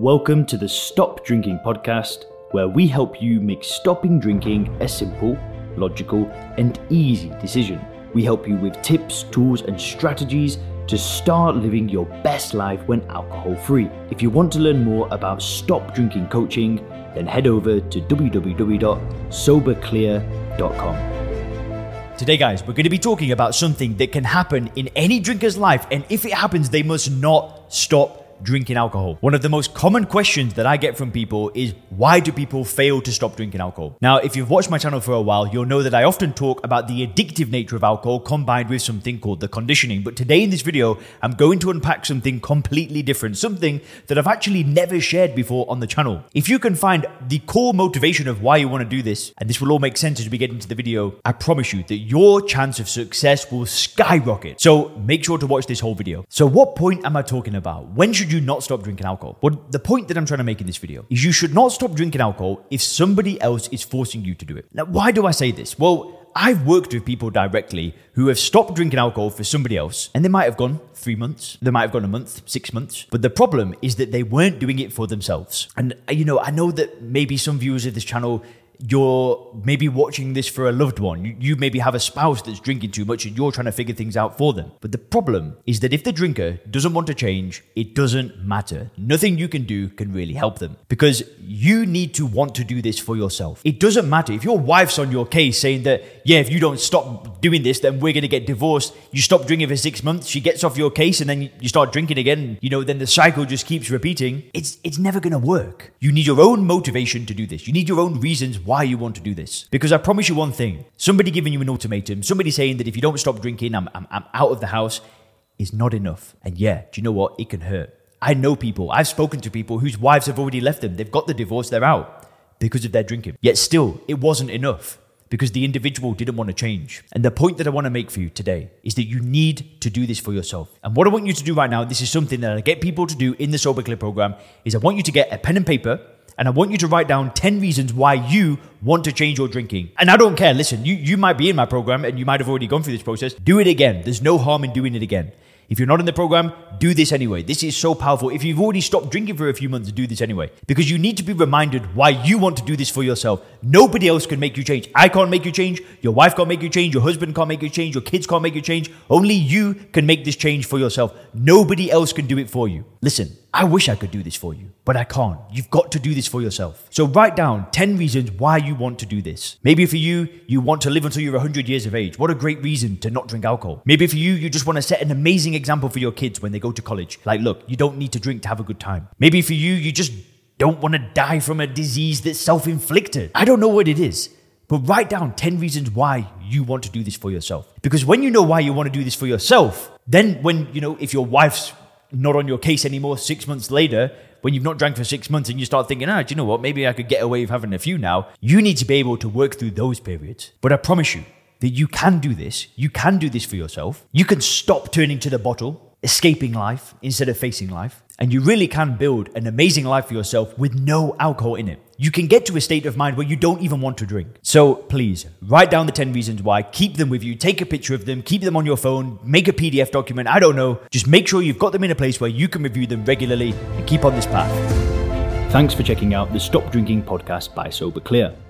Welcome to the Stop Drinking podcast, where we help you make stopping drinking a simple, logical, and easy decision. We help you with tips, tools, and strategies to start living your best life when alcohol free. If you want to learn more about stop drinking coaching, then head over to www.soberclear.com. Today, guys, we're going to be talking about something that can happen in any drinker's life, and if it happens, they must not stop drinking alcohol. One of the most common questions that I get from people is why do people fail to stop drinking alcohol? Now, if you've watched my channel for a while, you'll know that I often talk about the addictive nature of alcohol combined with something called the conditioning. But today in this video, I'm going to unpack something completely different, something that I've actually never shared before on the channel. If you can find the core motivation of why you want to do this, and this will all make sense as we get into the video, I promise you that your chance of success will skyrocket. So make sure to watch this whole video. So what point am I talking about? When should should you not stop drinking alcohol? Well, the point that I'm trying to make in this video is you should not stop drinking alcohol if somebody else is forcing you to do it. Now, why do I say this? Well, I've worked with people directly who have stopped drinking alcohol for somebody else, and they might have gone three months, they might have gone a month, six months. But the problem is that they weren't doing it for themselves. And, uh, you know, I know that maybe some viewers of this channel you're maybe watching this for a loved one. You, maybe have a spouse that's drinking too much and you're trying to figure things out for them. But the problem is that if the drinker doesn't want to change, it doesn't matter. Nothing you can do can really help them because you need to want to do this for yourself. It doesn't matter if your wife's on your case saying that, yeah, if you don't stop doing this, then we're going to get divorced. You stop drinking for six months, she gets off your case and then you start drinking again. You know, then the cycle just keeps repeating. It's, it's never going to work. You need your own motivation to do this. You need your own reasons why you want to do this. Because I promise you one thing somebody giving you an ultimatum, somebody saying that if you don't stop drinking, I'm, I'm, I'm out of the house, is not enough. And yeah, do you know what? It can hurt. I know people, I've spoken to people whose wives have already left them. They've got the divorce, they're out because of their drinking. Yet still, it wasn't enough because the individual didn't want to change. And the point that I want to make for you today is that you need to do this for yourself. And what I want you to do right now, this is something that I get people to do in the Sober Clear program, is I want you to get a pen and paper and I want you to write down 10 reasons why you want to change your drinking. And I don't care. Listen, you, you might be in my program and you might have already gone through this process. Do it again. There's no harm in doing it again. If you're not in the program, do this anyway. This is so powerful. If you've already stopped drinking for a few months, do this anyway. Because you need to be reminded why you want to do this for yourself. Nobody else can make you change. I can't make you change. Your wife can't make you change. Your husband can't make you change. Your kids can't make you change. Only you can make this change for yourself. Nobody else can do it for you. Listen, I wish I could do this for you, but I can't. You've got to do this for yourself. So write down 10 reasons why you want to do this. Maybe for you, you want to live until you're 100 years of age. What a great reason to not drink alcohol. Maybe for you, you just want to set an amazing example for your kids when they go to college. Like, look, you don't need to drink to have a good time. Maybe for you, you just don't want to die from a disease that's self inflicted. I don't know what it is. But write down 10 reasons why you want to do this for yourself. Because when you know why you want to do this for yourself, then when, you know, if your wife's not on your case anymore six months later, when you've not drank for six months and you start thinking, ah, do you know what? Maybe I could get away with having a few now. You need to be able to work through those periods. But I promise you that you can do this. You can do this for yourself. You can stop turning to the bottle, escaping life instead of facing life. And you really can build an amazing life for yourself with no alcohol in it. You can get to a state of mind where you don't even want to drink. So please write down the 10 reasons why, keep them with you, take a picture of them, keep them on your phone, make a PDF document. I don't know. Just make sure you've got them in a place where you can review them regularly and keep on this path. Thanks for checking out the Stop Drinking podcast by Sober Clear.